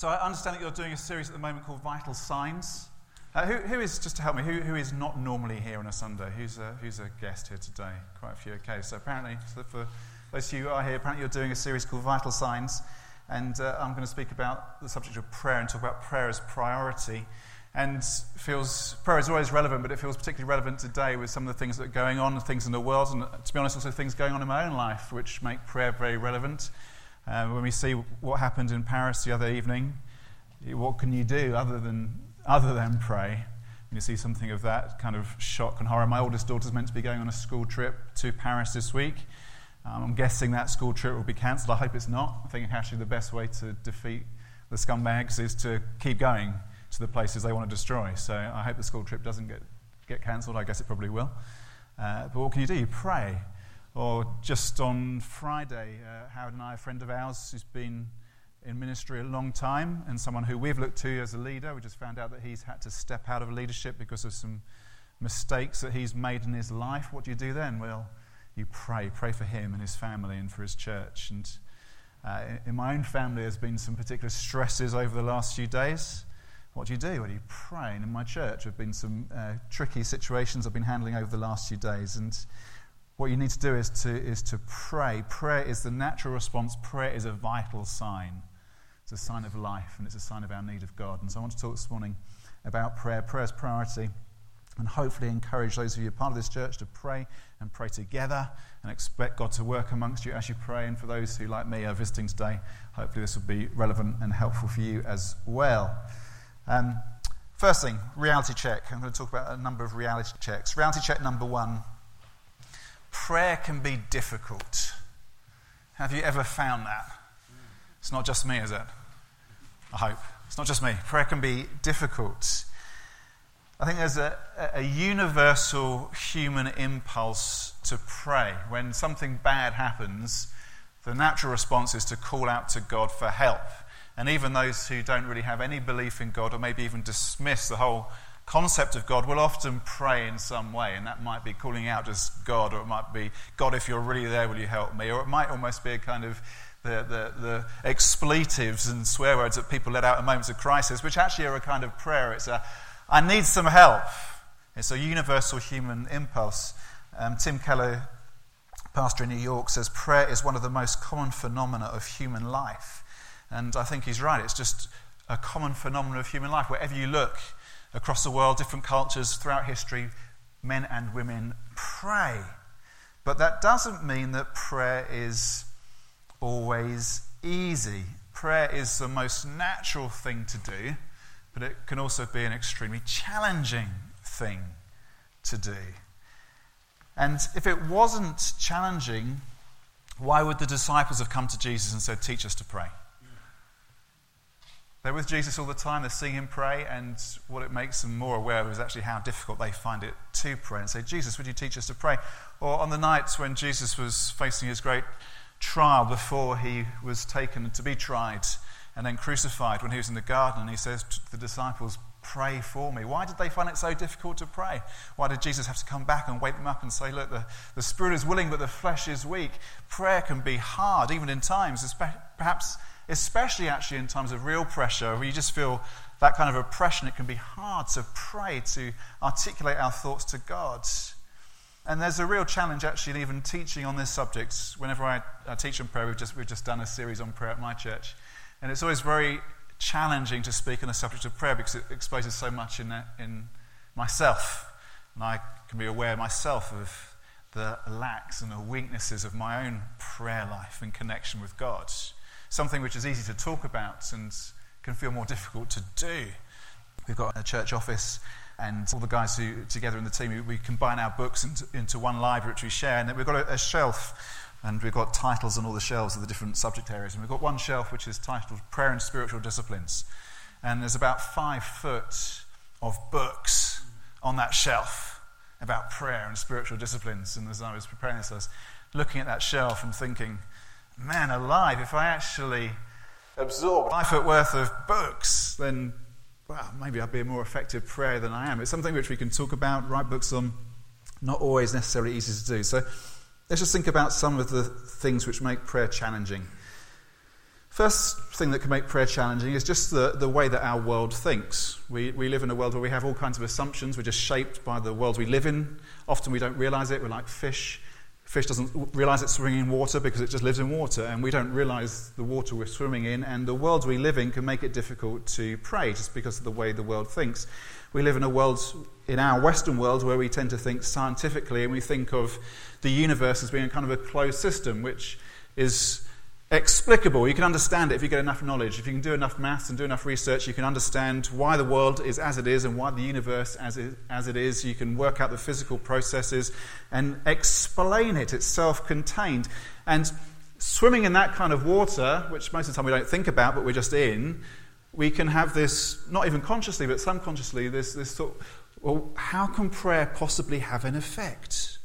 So I understand that you're doing a series at the moment called Vital Signs. Uh, who, who is, just to help me, who, who is not normally here on a Sunday? Who's a, who's a guest here today? Quite a few. Okay, so apparently, so for those of you who are here, apparently you're doing a series called Vital Signs. And uh, I'm going to speak about the subject of prayer and talk about prayer as priority. And feels prayer is always relevant, but it feels particularly relevant today with some of the things that are going on, things in the world, and to be honest, also things going on in my own life, which make prayer very relevant. Uh, when we see what happened in Paris the other evening, what can you do other than, other than pray? And you see something of that kind of shock and horror. My oldest daughter's meant to be going on a school trip to Paris this week. Um, I'm guessing that school trip will be cancelled. I hope it's not. I think actually the best way to defeat the scumbags is to keep going to the places they want to destroy. So I hope the school trip doesn't get, get cancelled. I guess it probably will. Uh, but what can you do? You pray. Or just on Friday, uh, Howard and I, a friend of ours who's been in ministry a long time and someone who we've looked to as a leader, we just found out that he's had to step out of leadership because of some mistakes that he's made in his life. What do you do then? Well, you pray. Pray for him and his family and for his church. And uh, in my own family, there's been some particular stresses over the last few days. What do you do? Well, you pray. And in my church, there have been some uh, tricky situations I've been handling over the last few days. And what you need to do is to, is to pray. Prayer is the natural response, prayer is a vital sign. It's a sign of life, and it's a sign of our need of God. And so I want to talk this morning about prayer, prayer's priority, and hopefully encourage those of you part of this church to pray and pray together and expect God to work amongst you as you pray. And for those who, like me, are visiting today, hopefully this will be relevant and helpful for you as well. Um, first thing, reality check. I'm going to talk about a number of reality checks. Reality check number one prayer can be difficult. Have you ever found that? It's not just me, is it? I hope. It's not just me. Prayer can be difficult. I think there's a, a universal human impulse to pray. When something bad happens, the natural response is to call out to God for help. And even those who don't really have any belief in God or maybe even dismiss the whole concept of God we'll often pray in some way, and that might be calling out to God, or it might be, God, if you're really there, will you help me? Or it might almost be a kind of the, the, the expletives and swear words that people let out in moments of crisis, which actually are a kind of prayer. It's a, I need some help. It's a universal human impulse. Um, Tim Keller, pastor in New York, says prayer is one of the most common phenomena of human life. And I think he's right. It's just a common phenomenon of human life. Wherever you look, across the world, different cultures throughout history, men and women pray. But that doesn't mean that prayer is always easy. Prayer is the most natural thing to do, but it can also be an extremely challenging thing to do. And if it wasn't challenging, why would the disciples have come to Jesus and said, Teach us to pray? They're with Jesus all the time, they're seeing him pray, and what it makes them more aware of is actually how difficult they find it to pray and say, Jesus, would you teach us to pray? Or on the nights when Jesus was facing his great trial before he was taken to be tried and then crucified, when he was in the garden, and he says to the disciples, Pray for me. Why did they find it so difficult to pray? Why did Jesus have to come back and wake them up and say, Look, the, the spirit is willing, but the flesh is weak? Prayer can be hard, even in times, perhaps especially actually in times of real pressure, where you just feel that kind of oppression, it can be hard to pray, to articulate our thoughts to God. And there's a real challenge actually in even teaching on this subject. Whenever I, I teach on prayer, we've just, we've just done a series on prayer at my church. And it's always very challenging to speak on the subject of prayer because it exposes so much in, in myself. And I can be aware myself of the lacks and the weaknesses of my own prayer life in connection with God. Something which is easy to talk about and can feel more difficult to do. We've got a church office and all the guys who together in the team, we, combine our books into, into, one library which we share. And we've got a, a, shelf, and we've got titles on all the shelves of the different subject areas. And we've got one shelf which is titled Prayer and Spiritual Disciplines. And there's about five foot of books on that shelf about prayer and spiritual disciplines. And as I was preparing this, I was looking at that shelf and thinking, man alive, if I actually absorb five foot worth of books, then well, maybe I'd be a more effective prayer than I am. It's something which we can talk about, write books on, not always necessarily easy to do. So let's just think about some of the things which make prayer challenging. First thing that can make prayer challenging is just the, the way that our world thinks. We, we live in a world where we have all kinds of assumptions. We're just shaped by the world we live in. Often we don't realize it. We're like fish Fish doesn't realize it's swimming in water because it just lives in water, and we don't realize the water we're swimming in, and the world we live in can make it difficult to pray just because of the way the world thinks. We live in a world, in our Western world, where we tend to think scientifically, and we think of the universe as being kind of a closed system, which is explicable. You can understand it if you get enough knowledge. If you can do enough maths and do enough research, you can understand why the world is as it is and why the universe as it, as it is. You can work out the physical processes and explain it. It's self contained. And swimming in that kind of water, which most of the time we don't think about, but we're just in, we can have this, not even consciously, but subconsciously, this, this thought well, how can prayer possibly have an effect?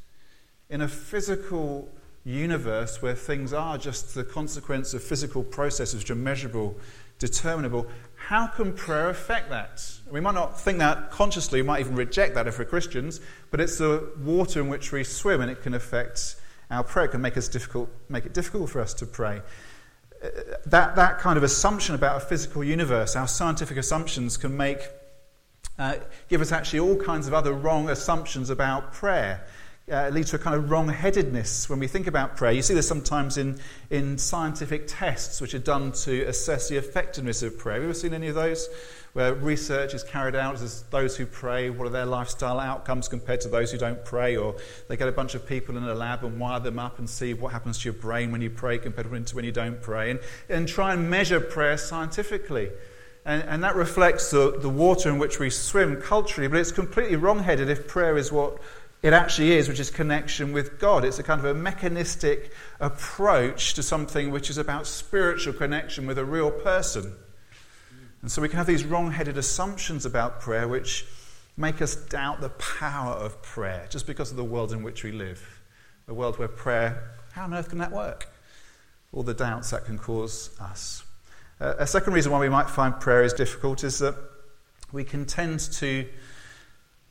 In a physical universe where things are just the consequence of physical processes which are measurable, determinable, how can prayer affect that? We might not think that consciously, we might even reject that if we're Christians, but it's the water in which we swim and it can affect our prayer. It can make, us difficult, make it difficult for us to pray. Uh, that, that kind of assumption about a physical universe, our scientific assumptions, can make, uh, give us actually all kinds of other wrong assumptions about prayer uh, leads to a kind of wrong headedness when we think about prayer. You see this sometimes in, in scientific tests which are done to assess the effectiveness of prayer. Have you ever seen any of those? Where research is carried out as those who pray, what are their lifestyle outcomes compared to those who don't pray? Or they get a bunch of people in a lab and wire them up and see what happens to your brain when you pray compared to when you don't pray. And, and try and measure prayer scientifically. And, and, that reflects the, the water in which we swim culturally, but it's completely wrong headed if prayer is what it actually is, which is connection with God. It's a kind of a mechanistic approach to something which is about spiritual connection with a real person. And so we can have these wrong headed assumptions about prayer which make us doubt the power of prayer just because of the world in which we live. A world where prayer, how on earth can that work? All the doubts that can cause us. Uh, a second reason why we might find prayer is difficult is that we can tend to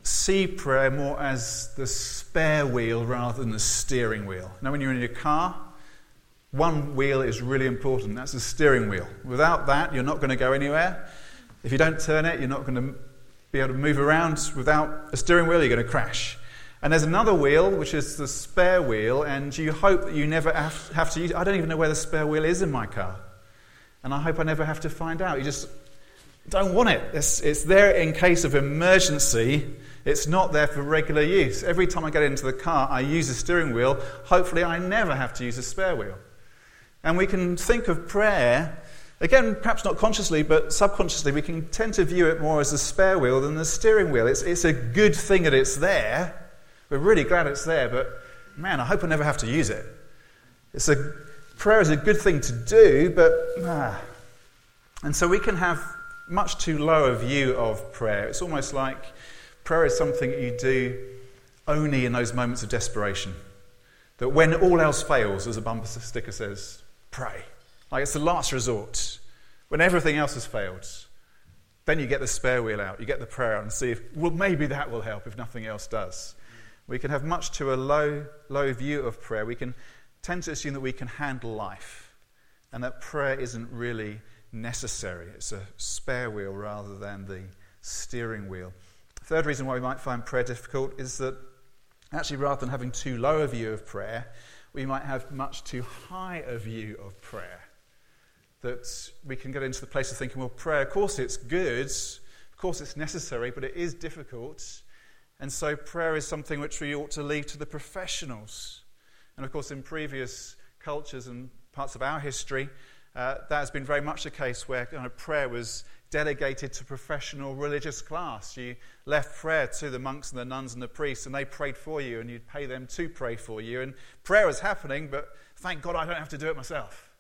see prayer more as the spare wheel rather than the steering wheel. Now, when you're in your car, one wheel is really important. That's the steering wheel. Without that, you're not going to go anywhere. If you don't turn it, you're not going to be able to move around. Without a steering wheel, you're going to crash. And there's another wheel, which is the spare wheel, and you hope that you never have to use. I don't even know where the spare wheel is in my car. And I hope I never have to find out. You just don't want it. It's, it's there in case of emergency it's not there for regular use. Every time I get into the car, I use the steering wheel. Hopefully, I never have to use a spare wheel. And we can think of prayer, again, perhaps not consciously, but subconsciously, we can tend to view it more as a spare wheel than the steering wheel. It's, it's a good thing that it's there. We're really glad it's there, but man, I hope I never have to use it. It's a, prayer is a good thing to do, but. Ah. And so we can have much too low a view of prayer. It's almost like Prayer is something you do only in those moments of desperation. That when all else fails, as a bumper sticker says, pray. Like it's the last resort. When everything else has failed, then you get the spare wheel out, you get the prayer out and see if, well, maybe that will help if nothing else does. We can have much to a low, low view of prayer. We can tend to assume that we can handle life and that prayer isn't really necessary. It's a spare wheel rather than the steering wheel. Third reason why we might find prayer difficult is that actually, rather than having too low a view of prayer, we might have much too high a view of prayer. That we can get into the place of thinking, well, prayer, of course, it's good, of course, it's necessary, but it is difficult. And so, prayer is something which we ought to leave to the professionals. And of course, in previous cultures and parts of our history, uh, that has been very much the case where kind of prayer was delegated to professional religious class. You left prayer to the monks and the nuns and the priests, and they prayed for you, and you'd pay them to pray for you. And prayer is happening, but thank God I don't have to do it myself.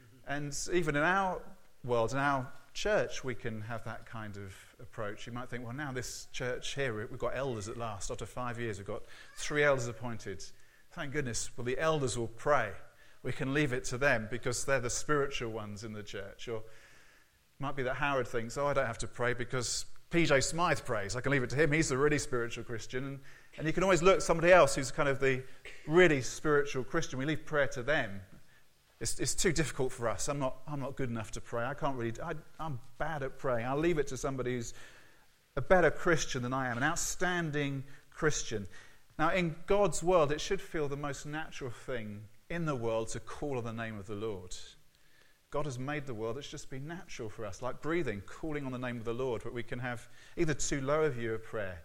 Mm-hmm. And even in our world, in our church, we can have that kind of approach. You might think, well, now this church here, we've got elders at last. After five years, we've got three elders appointed. Thank goodness. Well, the elders will pray. We can leave it to them because they're the spiritual ones in the church. Or might be that Howard thinks, oh, I don't have to pray because PJ Smyth prays. I can leave it to him. He's the really spiritual Christian. And, and you can always look at somebody else who's kind of the really spiritual Christian. We leave prayer to them it's, it's too difficult for us. I'm not, I'm not good enough to pray. I can't really, I, I'm bad at praying. I'll leave it to somebody who's a better Christian than I am, an outstanding Christian. Now, in God's world, it should feel the most natural thing in the world to call on the name of the Lord. God has made the world, it's just been natural for us, like breathing, calling on the name of the Lord, but we can have either too low a view of prayer,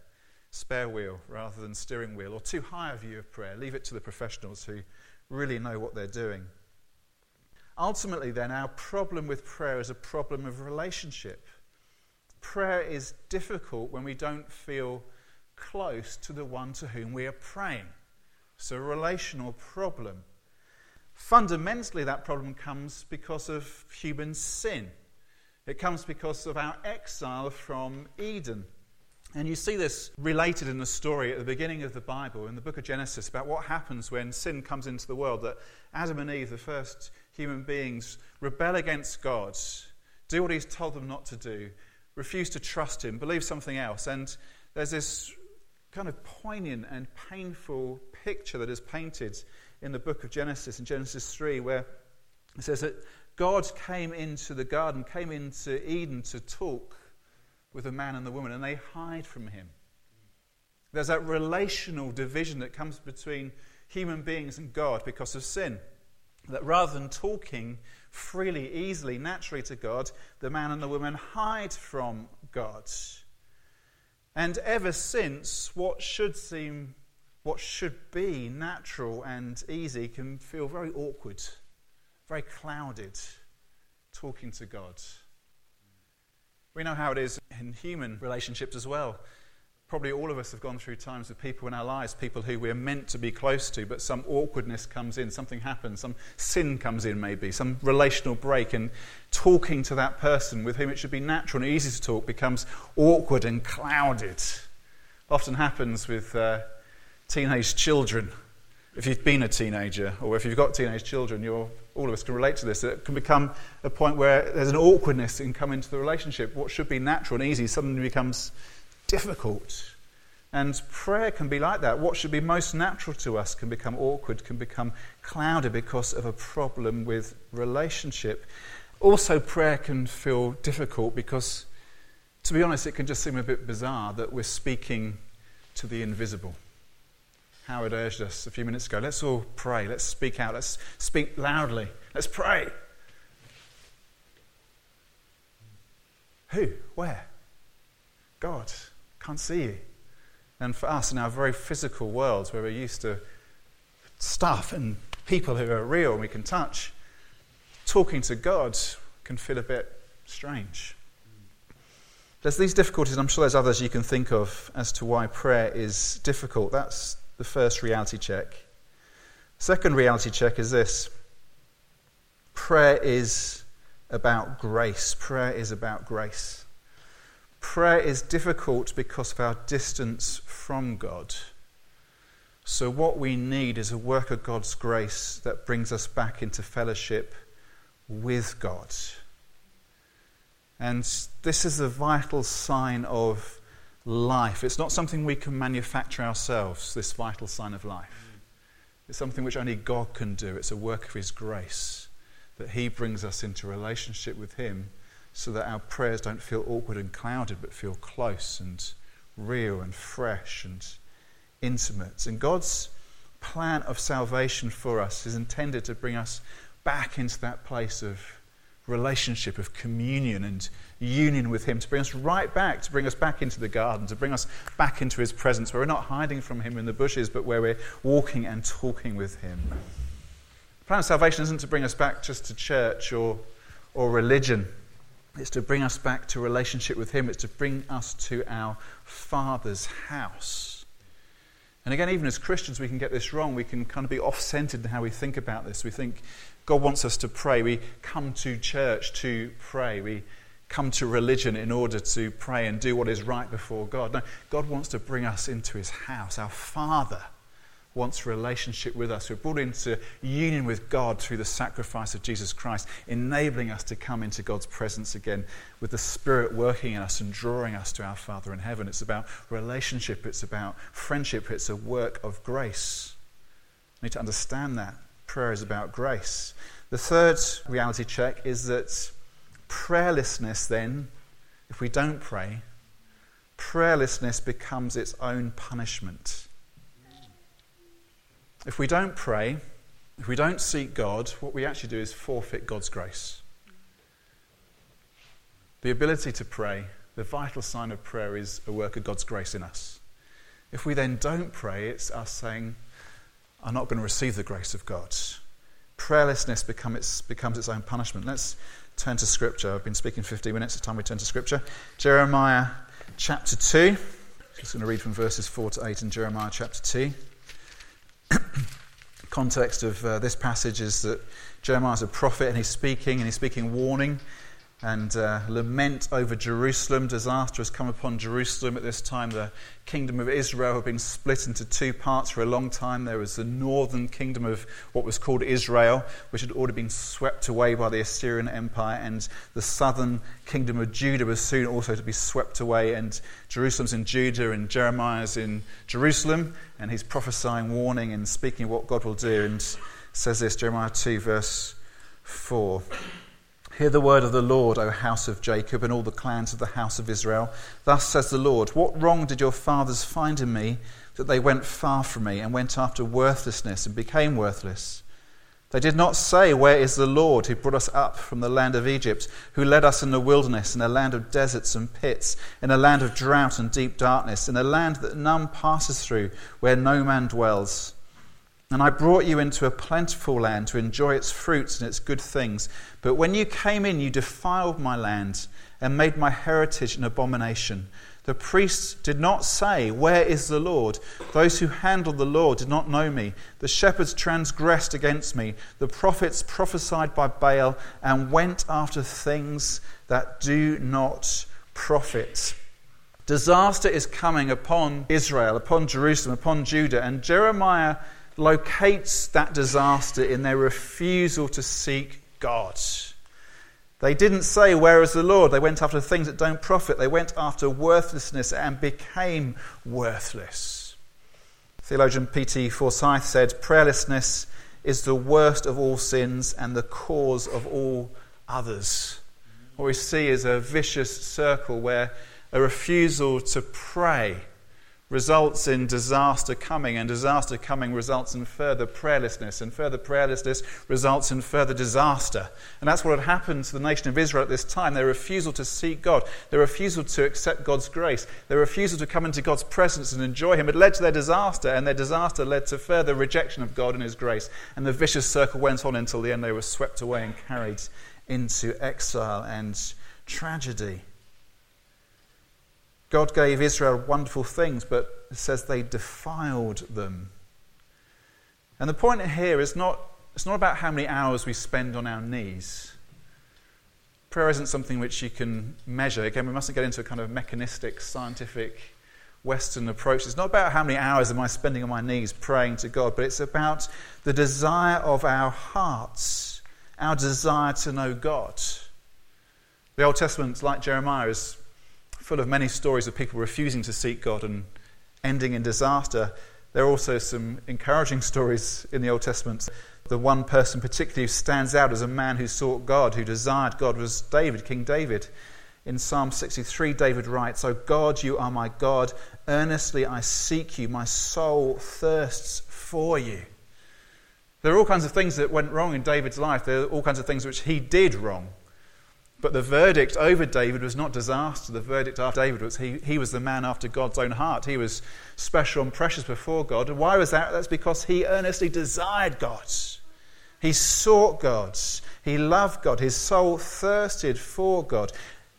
spare wheel rather than steering wheel, or too high a view of prayer. Leave it to the professionals who really know what they're doing. Ultimately, then, our problem with prayer is a problem of relationship. Prayer is difficult when we don't feel close to the one to whom we are praying. It's a relational problem. Fundamentally, that problem comes because of human sin. It comes because of our exile from Eden. And you see this related in the story at the beginning of the Bible, in the book of Genesis, about what happens when sin comes into the world. That Adam and Eve, the first human beings, rebel against God, do what He's told them not to do, refuse to trust Him, believe something else. And there's this kind of poignant and painful picture that is painted in the book of Genesis, in Genesis 3, where it says that God came into the garden, came into Eden to talk with the man and the woman, and they hide from him. There's that relational division that comes between human beings and God because of sin. That rather than talking freely, easily, naturally to God, the man and the woman hide from God. And ever since, what should seem, what should be natural and easy can feel very awkward, very clouded, talking to God. We know how it is in human relationships as well. Probably all of us have gone through times with people in our lives, people who we're meant to be close to, but some awkwardness comes in, something happens, some sin comes in, maybe, some relational break, and talking to that person with whom it should be natural and easy to talk becomes awkward and clouded. Often happens with uh, teenage children if you've been a teenager or if you've got teenage children, all of us can relate to this. It can become a point where there's an awkwardness can come into the relationship. What should be natural and easy suddenly becomes difficult. And prayer can be like that. What should be most natural to us can become awkward, can become clouded because of a problem with relationship. Also, prayer can feel difficult because, to be honest, it can just seem a bit bizarre that we're speaking to the invisible. Howard urged us a few minutes ago let's all pray. Let's speak out. Let's speak loudly. Let's pray. Who? Where? God. Can't see you. And for us in our very physical worlds where we're used to stuff and people who are real and we can touch, talking to God can feel a bit strange. There's these difficulties, I'm sure there's others you can think of as to why prayer is difficult. That's the first reality check. Second reality check is this prayer is about grace. Prayer is about grace. Prayer is difficult because of our distance from God. So, what we need is a work of God's grace that brings us back into fellowship with God. And this is a vital sign of life. It's not something we can manufacture ourselves, this vital sign of life. It's something which only God can do. It's a work of His grace that He brings us into relationship with Him so that our prayers don't feel awkward and clouded, but feel close and real and fresh and intimate. And God's plan of salvation for us is intended to bring us back into that place of relationship, of communion and union with Him, to bring us right back, to bring us back into the garden, to bring us back into His presence, where we're not hiding from Him in the bushes, but where we're walking and talking with Him. The plan of salvation isn't to bring us back just to church or or religion. It's to bring us back to relationship with Him. It's to bring us to our Father's house. And again, even as Christians, we can get this wrong. We can kind of be off centered in how we think about this. We think God wants us to pray. We come to church to pray. We come to religion in order to pray and do what is right before God. No, God wants to bring us into His house. Our Father wants relationship with us. We're brought into union with God through the sacrifice of Jesus Christ, enabling us to come into God's presence again with the Spirit working in us and drawing us to our Father in heaven. It's about relationship, it's about friendship, it's a work of grace. We need to understand that. Prayer is about grace. The third reality check is that prayerlessness, then, if we don't pray, prayerlessness becomes its own punishment. If we don't pray, if we don't seek God, what we actually do is forfeit God's grace. The ability to pray, the vital sign of prayer, is a work of God's grace in us. If we then don't pray, it's us saying, I'm not going to receive the grace of God. Prayerlessness become its, becomes its own punishment. Let's turn to Scripture. I've been speaking 15 minutes. It's time we turn to Scripture. Jeremiah chapter 2. Just going to read from verses 4 to 8 in Jeremiah chapter 2. Context of uh, this passage is that Jeremiah is a prophet and he's speaking and he's speaking warning and uh, lament over Jerusalem. Disaster has come upon Jerusalem at this time. The kingdom of Israel had been split into two parts for a long time. There was the northern kingdom of what was called Israel, which had already been swept away by the Assyrian Empire, and the southern kingdom of Judah was soon also to be swept away. And Jerusalem's in Judah, and Jeremiah's in Jerusalem, and he's prophesying, warning, and speaking of what God will do. And says this Jeremiah 2, verse 4. Hear the word of the Lord, O house of Jacob, and all the clans of the house of Israel. Thus says the Lord What wrong did your fathers find in me that they went far from me and went after worthlessness and became worthless? They did not say, Where is the Lord who brought us up from the land of Egypt, who led us in the wilderness, in a land of deserts and pits, in a land of drought and deep darkness, in a land that none passes through, where no man dwells? And I brought you into a plentiful land to enjoy its fruits and its good things. But when you came in, you defiled my land and made my heritage an abomination. The priests did not say, Where is the Lord? Those who handled the law did not know me. The shepherds transgressed against me. The prophets prophesied by Baal and went after things that do not profit. Disaster is coming upon Israel, upon Jerusalem, upon Judah, and Jeremiah locates that disaster in their refusal to seek God. They didn't say, Where is the Lord? They went after things that don't profit. They went after worthlessness and became worthless. Theologian P.T. Forsyth said, Prayerlessness is the worst of all sins and the cause of all others. What we see is a vicious circle where a refusal to pray results in disaster coming, and disaster coming results in further prayerlessness, and further prayerlessness results in further disaster. And that's what had happened to the nation of Israel at this time their refusal to seek God, their refusal to accept God's grace, their refusal to come into God's presence and enjoy Him. It led to their disaster, and their disaster led to further rejection of God and His grace. And the vicious circle went on until the end they were swept away and carried into exile and tragedy. God gave Israel wonderful things, but says they defiled them. And the point here is not, it's not about how many hours we spend on our knees. Prayer isn't something which you can measure. Again, we mustn't get into a kind of mechanistic, scientific, Western approach. It's not about how many hours am I spending on my knees praying to God, but it's about the desire of our hearts, our desire to know God. The Old Testament, like Jeremiah, is full of many stories of people refusing to seek God and ending in disaster. There are also some encouraging stories in the Old Testament. The one person particularly who stands out as a man who sought God, who desired God, was David, King David. In Psalm 63, David writes, O God, you are my God. Earnestly I seek you. My soul thirsts for you. There are all kinds of things that went wrong in David's life. There are all kinds of things which he did wrong. But the verdict over David was not disaster. The verdict after David was he, he was the man after God's own heart. He was special and precious before God. And why was that? That's because he earnestly desired God. He sought God. He loved God. His soul thirsted for God.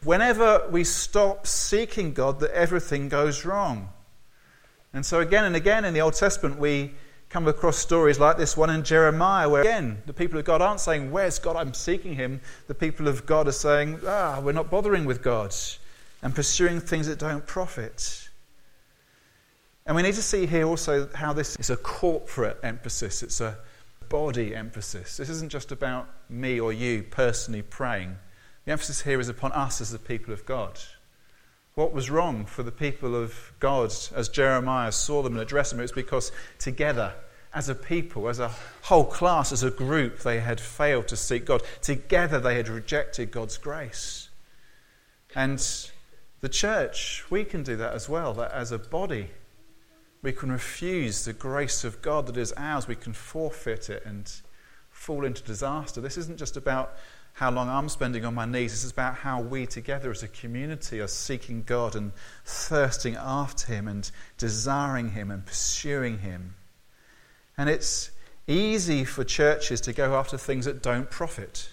Whenever we stop seeking God, that everything goes wrong. And so, again and again in the Old Testament, we come across stories like this one in Jeremiah, where again, the people of God aren't saying, Where's God? I'm seeking him. The people of God are saying, Ah, we're not bothering with God and pursuing things that don't profit. And we need to see here also how this is a corporate emphasis, it's a body emphasis. This isn't just about me or you personally praying. The emphasis here is upon us as the people of God. What was wrong for the people of God as Jeremiah saw them and addressed them? It was because together, as a people, as a whole class, as a group, they had failed to seek God. Together, they had rejected God's grace. And the church, we can do that as well, that as a body, we can refuse the grace of God that is ours. We can forfeit it and fall into disaster. This isn't just about how long I'm spending on my knees. This is about how we together as a community are seeking God and thirsting after Him and desiring Him and pursuing Him. And it's easy for churches to go after things that don't profit.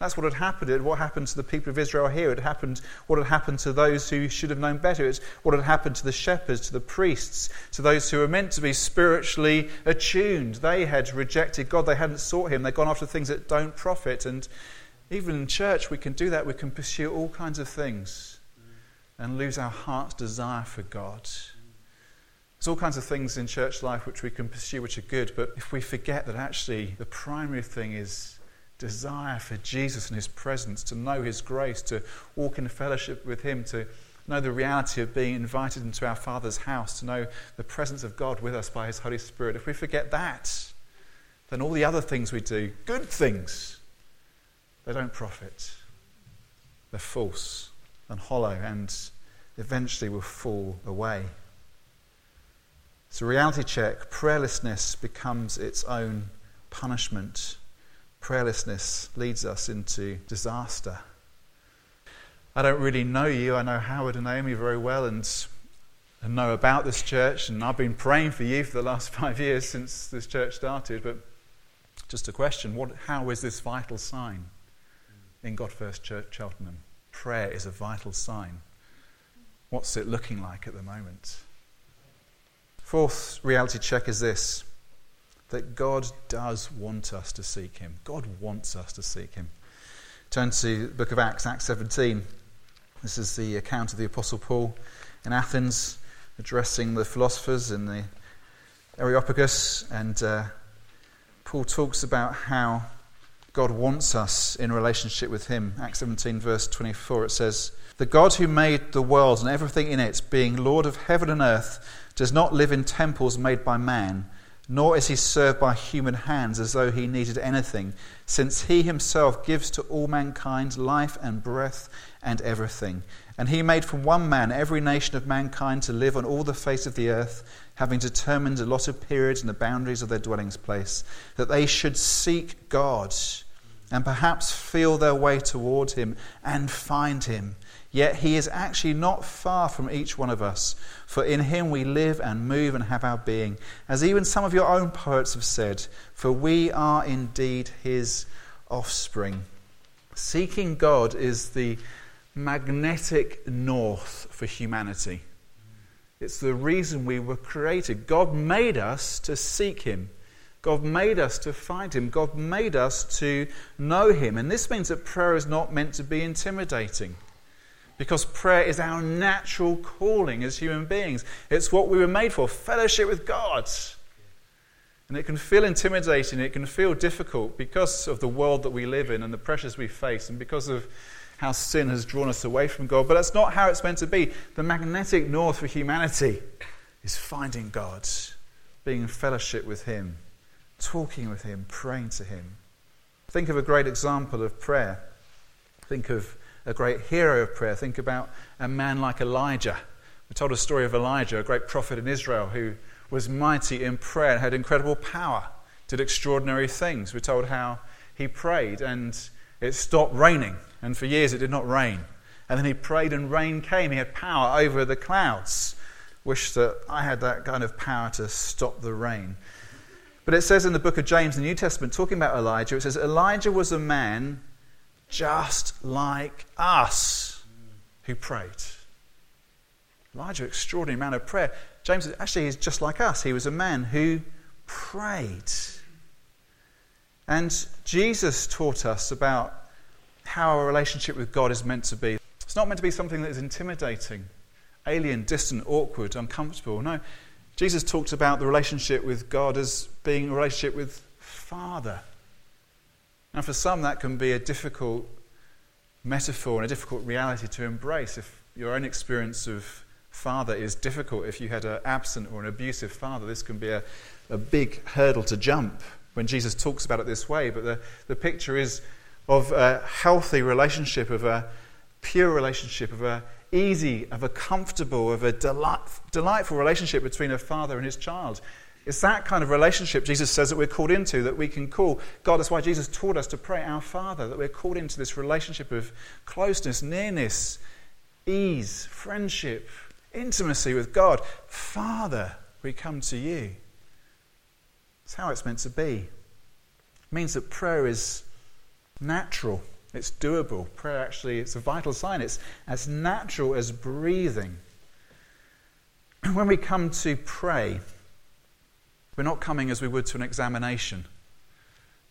That's what had happened. What happened to the people of Israel here? It happened what had happened to those who should have known better. It's what had happened to the shepherds, to the priests, to those who were meant to be spiritually attuned. They had rejected God. They hadn't sought Him. They'd gone after things that don't profit. And even in church, we can do that. We can pursue all kinds of things and lose our heart's desire for God. There's all kinds of things in church life which we can pursue which are good, but if we forget that actually the primary thing is desire for Jesus and His presence, to know His grace, to walk in fellowship with Him, to know the reality of being invited into our Father's house, to know the presence of God with us by His Holy Spirit. If we forget that, then all the other things we do, good things, they don't profit. They're false and hollow and eventually will fall away. So, reality check prayerlessness becomes its own punishment prayerlessness leads us into disaster. I don't really know you. I know Howard and Amy very well and, and know about this church, and I've been praying for you for the last five years since this church started. But just a question what, how is this vital sign in God First Church Cheltenham? Prayer is a vital sign. What's it looking like at the moment? Fourth reality check is this that God does want us to seek Him. God wants us to seek Him. Turn to the book of Acts, Acts 17. This is the account of the Apostle Paul in Athens addressing the philosophers in the Areopagus. And uh, Paul talks about how God wants us in relationship with Him. Acts 17, verse 24, it says, The God who made the world and everything in it, being Lord of heaven and earth, does not live in temples made by man nor is he served by human hands as though he needed anything, since he himself gives to all mankind life and breath and everything. And he made from one man every nation of mankind to live on all the face of the earth, having determined allotted periods and the boundaries of their dwellings place, that they should seek God and perhaps feel their way toward him and find him Yet he is actually not far from each one of us, for in him we live and move and have our being. As even some of your own poets have said, for we are indeed his offspring. Seeking God is the magnetic north for humanity. It's the reason we were created. God made us to seek him. God made us to find him. God made us to know him. And this means that prayer is not meant to be intimidating because prayer is our natural calling as human beings. It's what we were made for fellowship with God. And it can feel intimidating, it can feel difficult because of the world that we live in and the pressures we face, and because of how sin has drawn us away from God. But that's not how it's meant to be. The magnetic north for humanity is finding God, being in fellowship with Him, talking with Him, praying to Him. Think of a great example of prayer. Think of a great hero of prayer. Think about a man like Elijah. We told a story of Elijah, a great prophet in Israel who was mighty in prayer and had incredible power, did extraordinary things. We're told how he prayed and it stopped raining, and for years it did not rain. And then he prayed and rain came. He had power over the clouds. Wish that I had that kind of power to stop the rain. But it says in the book of James, the New Testament, talking about Elijah, it says, Elijah was a man just like us who prayed. Elijah, extraordinary man of prayer. James actually is just like us. He was a man who prayed. And Jesus taught us about how our relationship with God is meant to be. It's not meant to be something that is intimidating, alien, distant, awkward, uncomfortable. No, Jesus talked about the relationship with God as being a relationship with Father. Now, for some, that can be a difficult metaphor and a difficult reality to embrace. If your own experience of father is difficult, if you had an absent or an abusive father, this can be a, a big hurdle to jump when Jesus talks about it this way. But the, the picture is of a healthy relationship, of a pure relationship, of a easy, of a comfortable, of a delight, delightful relationship between a father and his child. It's that kind of relationship Jesus says that we're called into, that we can call God. That's why Jesus taught us to pray, Our Father, that we're called into this relationship of closeness, nearness, ease, friendship, intimacy with God. Father, we come to you. It's how it's meant to be. It means that prayer is natural, it's doable. Prayer actually, it's a vital sign. It's as natural as breathing. When we come to pray, we're not coming as we would to an examination.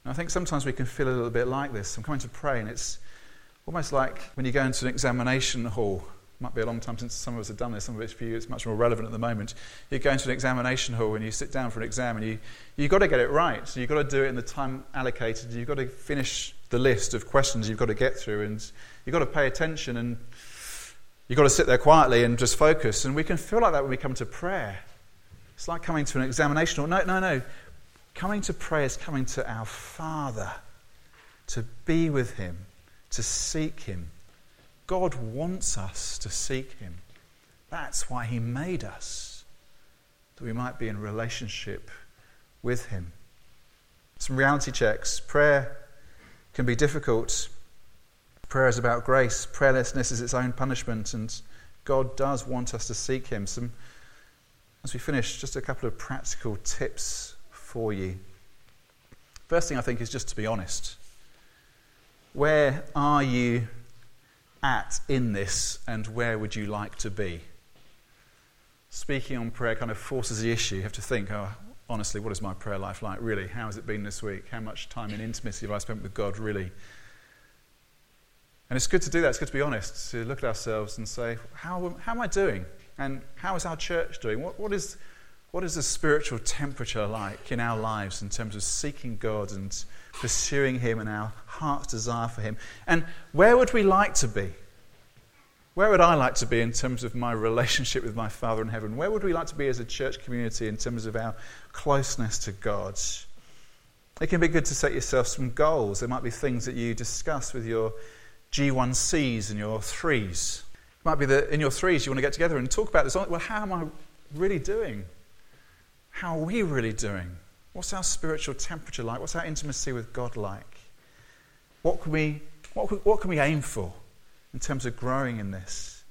And I think sometimes we can feel a little bit like this. I'm coming to pray, and it's almost like when you go into an examination hall It might be a long time since some of us have done this, some of it's for you, it's much more relevant at the moment. You go into an examination hall and you sit down for an exam and you, you've got to get it right. So you've got to do it in the time allocated. You've got to finish the list of questions you've got to get through and you've got to pay attention and you've got to sit there quietly and just focus. And we can feel like that when we come to prayer. It's like coming to an examination hall. No, no, no. Coming to prayer is coming to our Father, to be with Him, to seek Him God wants us to seek Him. That's why He made us, that we might be in relationship with Him. Some reality checks. Prayer can be difficult. Prayer is about grace. Prayerlessness is its own punishment, and God does want us to seek Him. Some, as we finish, just a couple of practical tips for you. First thing I think is just to be honest. Where are you at in this and where would you like to be? Speaking on prayer kind of forces the issue. You have to think, oh, honestly, what is my prayer life like, really? How has it been this week? How much time in intimacy have I spent with God, really? And it's good to do that. It's good to be honest, to look at ourselves and say, how, how am I doing? And how is our church doing? What, what, is, what is the spiritual temperature like in our lives in terms of seeking God and pursuing Him and our heart's desire for Him. And where would we like to be? Where would I like to be in terms of my relationship with my Father in heaven? Where would we like to be as a church community in terms of our closeness to God? It can be good to set yourself some goals. There might be things that you discuss with your G1Cs and your threes. It might be that in your threes you want to get together and talk about this. Well, how am I really doing? How are we really doing? What's our spiritual temperature like? What's our intimacy with God like? What can we, what, what can we aim for in terms of growing in this?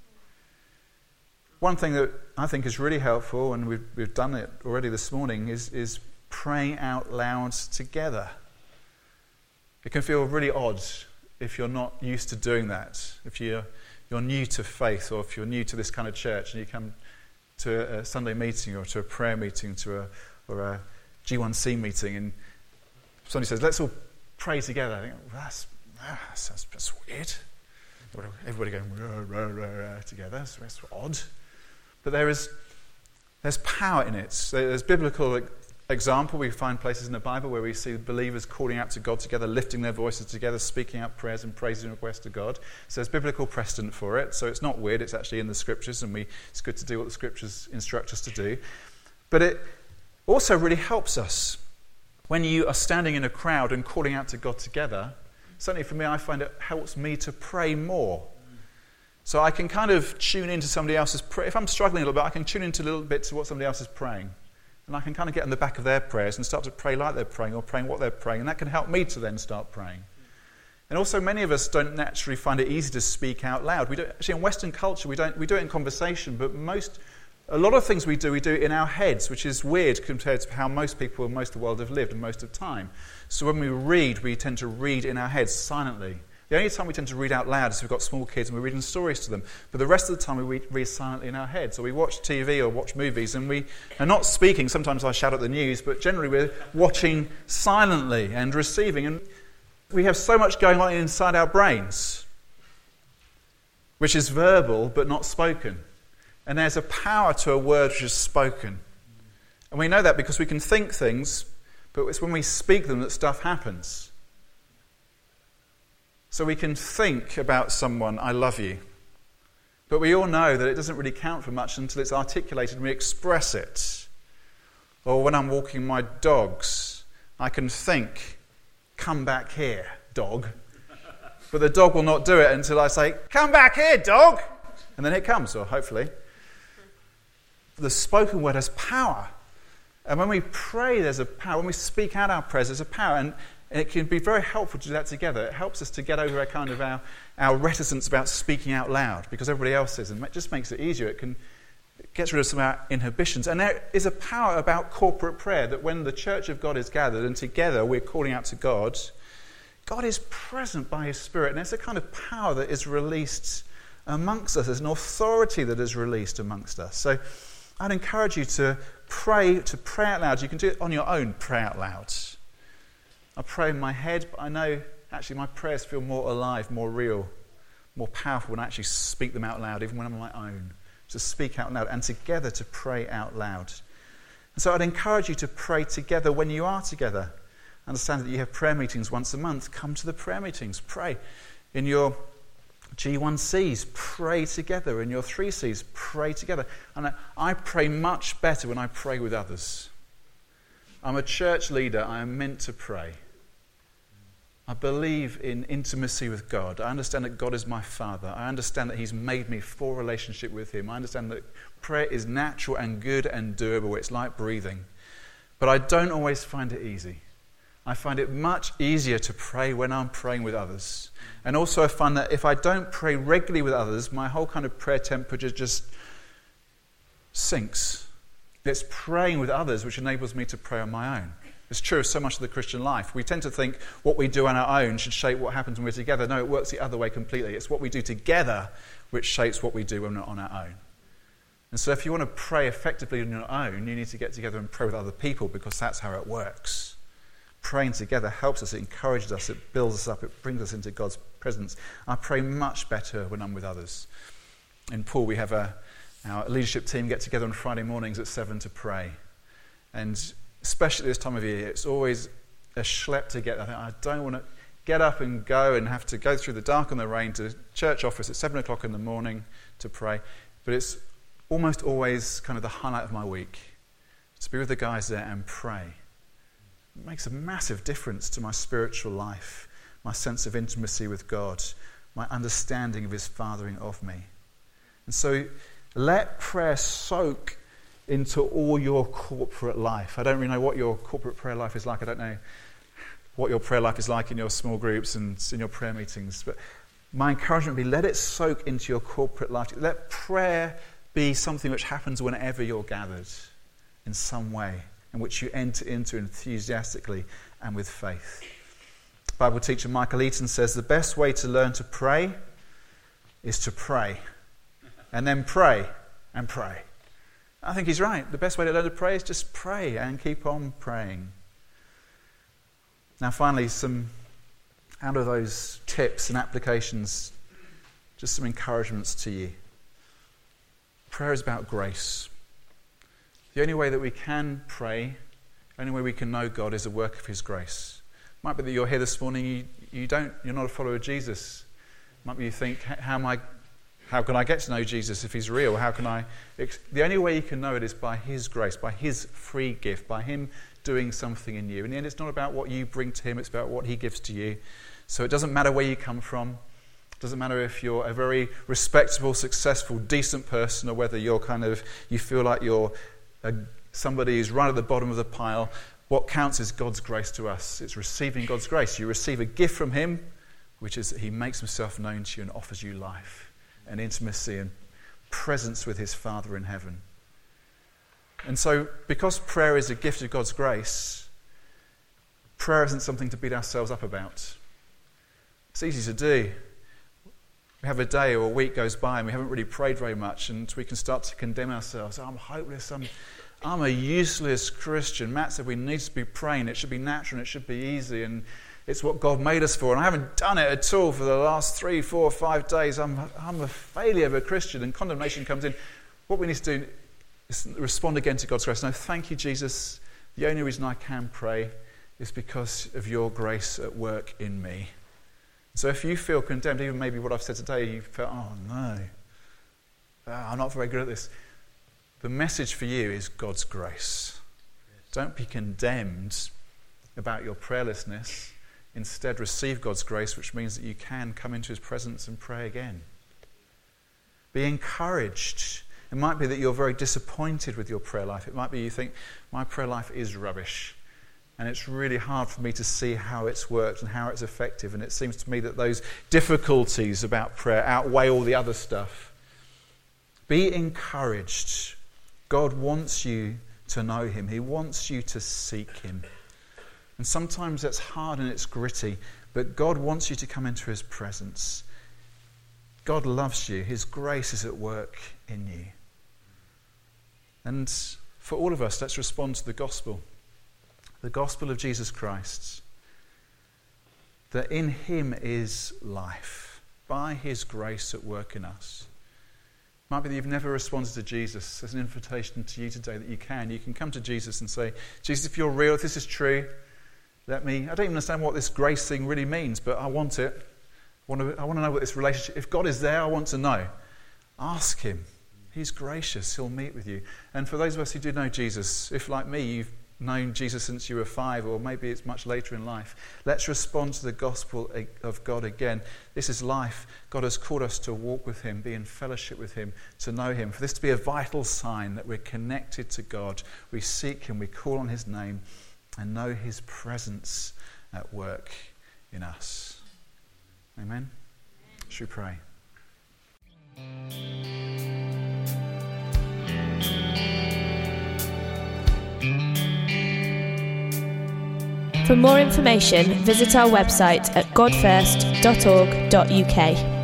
One thing that I think is really helpful, and we've, we've done it already this morning, is, is praying out loud together. It can feel really odd if you're not used to doing that. If you're, you're new to faith, or if you're new to this kind of church and you come to a Sunday meeting or to a prayer meeting to a, or a G1C meeting, and somebody says, let's all pray together. I think, well, that's, that's, that's, that's weird. Everybody going rah, rah, rah, rah, together. So it's odd. But there is there's power in it. There's biblical example. We find places in the Bible where we see believers calling out to God together, lifting their voices together, speaking out prayers and praises and requests to God. So there's biblical precedent for it. So it's not weird. It's actually in the scriptures, and we, it's good to do what the scriptures instruct us to do. But it also really helps us when you are standing in a crowd and calling out to God together. Certainly for me, I find it helps me to pray more. So I can kind of tune into somebody else's prayer. If I'm struggling a little bit, I can tune into a little bit to what somebody else is praying. And I can kind of get in the back of their prayers and start to pray like they're praying or praying what they're praying. And that can help me to then start praying. And also, many of us don't naturally find it easy to speak out loud. We don't, actually, in Western culture, we, don't, we do it in conversation, but most a lot of things we do, we do in our heads, which is weird compared to how most people in most of the world have lived most of time. So when we read, we tend to read in our heads silently. The only time we tend to read out loud is we've got small kids and we're reading stories to them. But the rest of the time we read, read silently in our heads. Or we watch TV or watch movies and we are not speaking. Sometimes I shout at the news, but generally we're watching silently and receiving. And we have so much going on inside our brains, which is verbal but not spoken. And there's a power to a word which is spoken. And we know that because we can think things, but it's when we speak them that stuff happens. So we can think about someone, I love you. But we all know that it doesn't really count for much until it's articulated and we express it. Or when I'm walking my dogs, I can think, come back here, dog. But the dog will not do it until I say, come back here, dog. And then it comes, or hopefully the spoken word has power. And when we pray, there's a power. When we speak out our prayers, there's a power. And it can be very helpful to do that together. It helps us to get over our kind of our, our reticence about speaking out loud because everybody else is. And it just makes it easier. It can gets rid of some of our inhibitions. And there is a power about corporate prayer that when the church of God is gathered and together we're calling out to God, God is present by His Spirit. And there's a kind of power that is released amongst us. There's an authority that is released amongst us. So I'd encourage you to pray, to pray out loud. You can do it on your own, pray out loud. I pray in my head, but I know actually my prayers feel more alive, more real, more powerful when I actually speak them out loud, even when I'm on my own. To speak out loud and together to pray out loud. And so I'd encourage you to pray together when you are together. Understand that you have prayer meetings once a month. Come to the prayer meetings. Pray in your G1Cs, pray together. In your 3Cs, pray together. And I pray much better when I pray with others. I'm a church leader. I am meant to pray. I believe in intimacy with God. I understand that God is my Father. I understand that He's made me for relationship with Him. I understand that prayer is natural and good and doable. It's like breathing. But I don't always find it easy. I find it much easier to pray when I'm praying with others. And also, I find that if I don't pray regularly with others, my whole kind of prayer temperature just sinks. It's praying with others which enables me to pray on my own. It's true of so much of the Christian life. We tend to think what we do on our own should shape what happens when we're together. No, it works the other way completely. It's what we do together which shapes what we do when we're on our own. And so, if you want to pray effectively on your own, you need to get together and pray with other people because that's how it works praying together helps us, it encourages us, it builds us up, it brings us into God's presence. I pray much better when I'm with others. In Paul, we have a, our leadership team get together on Friday mornings at 7 to pray. And especially this time of year, it's always a schlep to get. I think I don't want to get up and go and have to go through the dark and the rain to church office at 7 o'clock in the morning to pray. But it's almost always kind of the highlight of my week to be with the guys there and pray it makes a massive difference to my spiritual life, my sense of intimacy with God, my understanding of His fathering of me. And so let prayer soak into all your corporate life. I don't really know what your corporate prayer life is like. I don't know what your prayer life is like in your small groups and in your prayer meetings. But my encouragement would be let it soak into your corporate life. Let prayer be something which happens whenever you're gathered in some way in which you enter into enthusiastically and with faith. Bible teacher Michael Eaton says the best way to learn to pray is to pray, and then pray and pray. I think he's right. The best way to learn to pray is just pray and keep on praying. Now, finally, some out of those tips and applications, just some encouragements to you. Prayer is about grace. The only way that we can pray, the only way we can know God is a work of His grace. It might be that you're here this morning, you, you don't, you're not a follower of Jesus. It might be you think, how am I how can I get to know Jesus if he's real? How can I? The only way you can know it is by his grace, by his free gift, by him doing something in you. In the end, it's not about what you bring to him, it's about what he gives to you. So it doesn't matter where you come from. It doesn't matter if you're a very respectable, successful, decent person or whether you're kind of, you feel like you're somebody who's right at the bottom of the pile. What counts is God's grace to us. It's receiving God's grace. You receive a gift from Him, which is that He makes Himself known to you and offers you life and intimacy and presence with His Father in heaven. And so, because prayer is a gift of God's grace, prayer isn't something to beat ourselves up about. It's easy to do. We have a day or a week goes by and we haven't really prayed very much, and we can start to condemn ourselves. Oh, I'm hopeless. I'm, I'm a useless Christian. Matt said we need to be praying. It should be natural and it should be easy. And it's what God made us for. And I haven't done it at all for the last three, four, five days. I'm, I'm a failure of a Christian. And condemnation comes in. What we need to do is respond again to God's grace. No, thank you, Jesus. The only reason I can pray is because of your grace at work in me. So if you feel condemned, even maybe what I've said today, you felt, oh no, ah, I'm not very good at this. The message for you is God's grace. Don't be condemned about your prayerlessness. Instead, receive God's grace, which means that you can come into His presence and pray again. Be encouraged. It might be that you're very disappointed with your prayer life. It might be you think, my prayer life is rubbish. And it's really hard for me to see how it's worked and how it's effective. And it seems to me that those difficulties about prayer outweigh all the other stuff. Be encouraged God wants you to know Him, He wants you to seek Him. And sometimes that's hard and it's gritty, but God wants you to come into His presence. God loves you, His grace is at work in you. And for all of us, let's respond to the gospel the gospel of Jesus Christ. That in Him is life, by His grace at work in us. Might be that you've never responded to Jesus. There's an invitation to you today that you can. You can come to Jesus and say, Jesus, if you're real, if this is true, let me. I don't even understand what this grace thing really means, but I want it. I want to, I want to know what this relationship. If God is there, I want to know. Ask Him. He's gracious. He'll meet with you. And for those of us who do know Jesus, if like me, you've known Jesus since you were five, or maybe it's much later in life. Let's respond to the gospel of God again. This is life. God has called us to walk with Him, be in fellowship with Him, to know Him. For this to be a vital sign that we're connected to God, we seek Him, we call on His name, and know His presence at work in us. Amen? Should we pray? For more information, visit our website at godfirst.org.uk.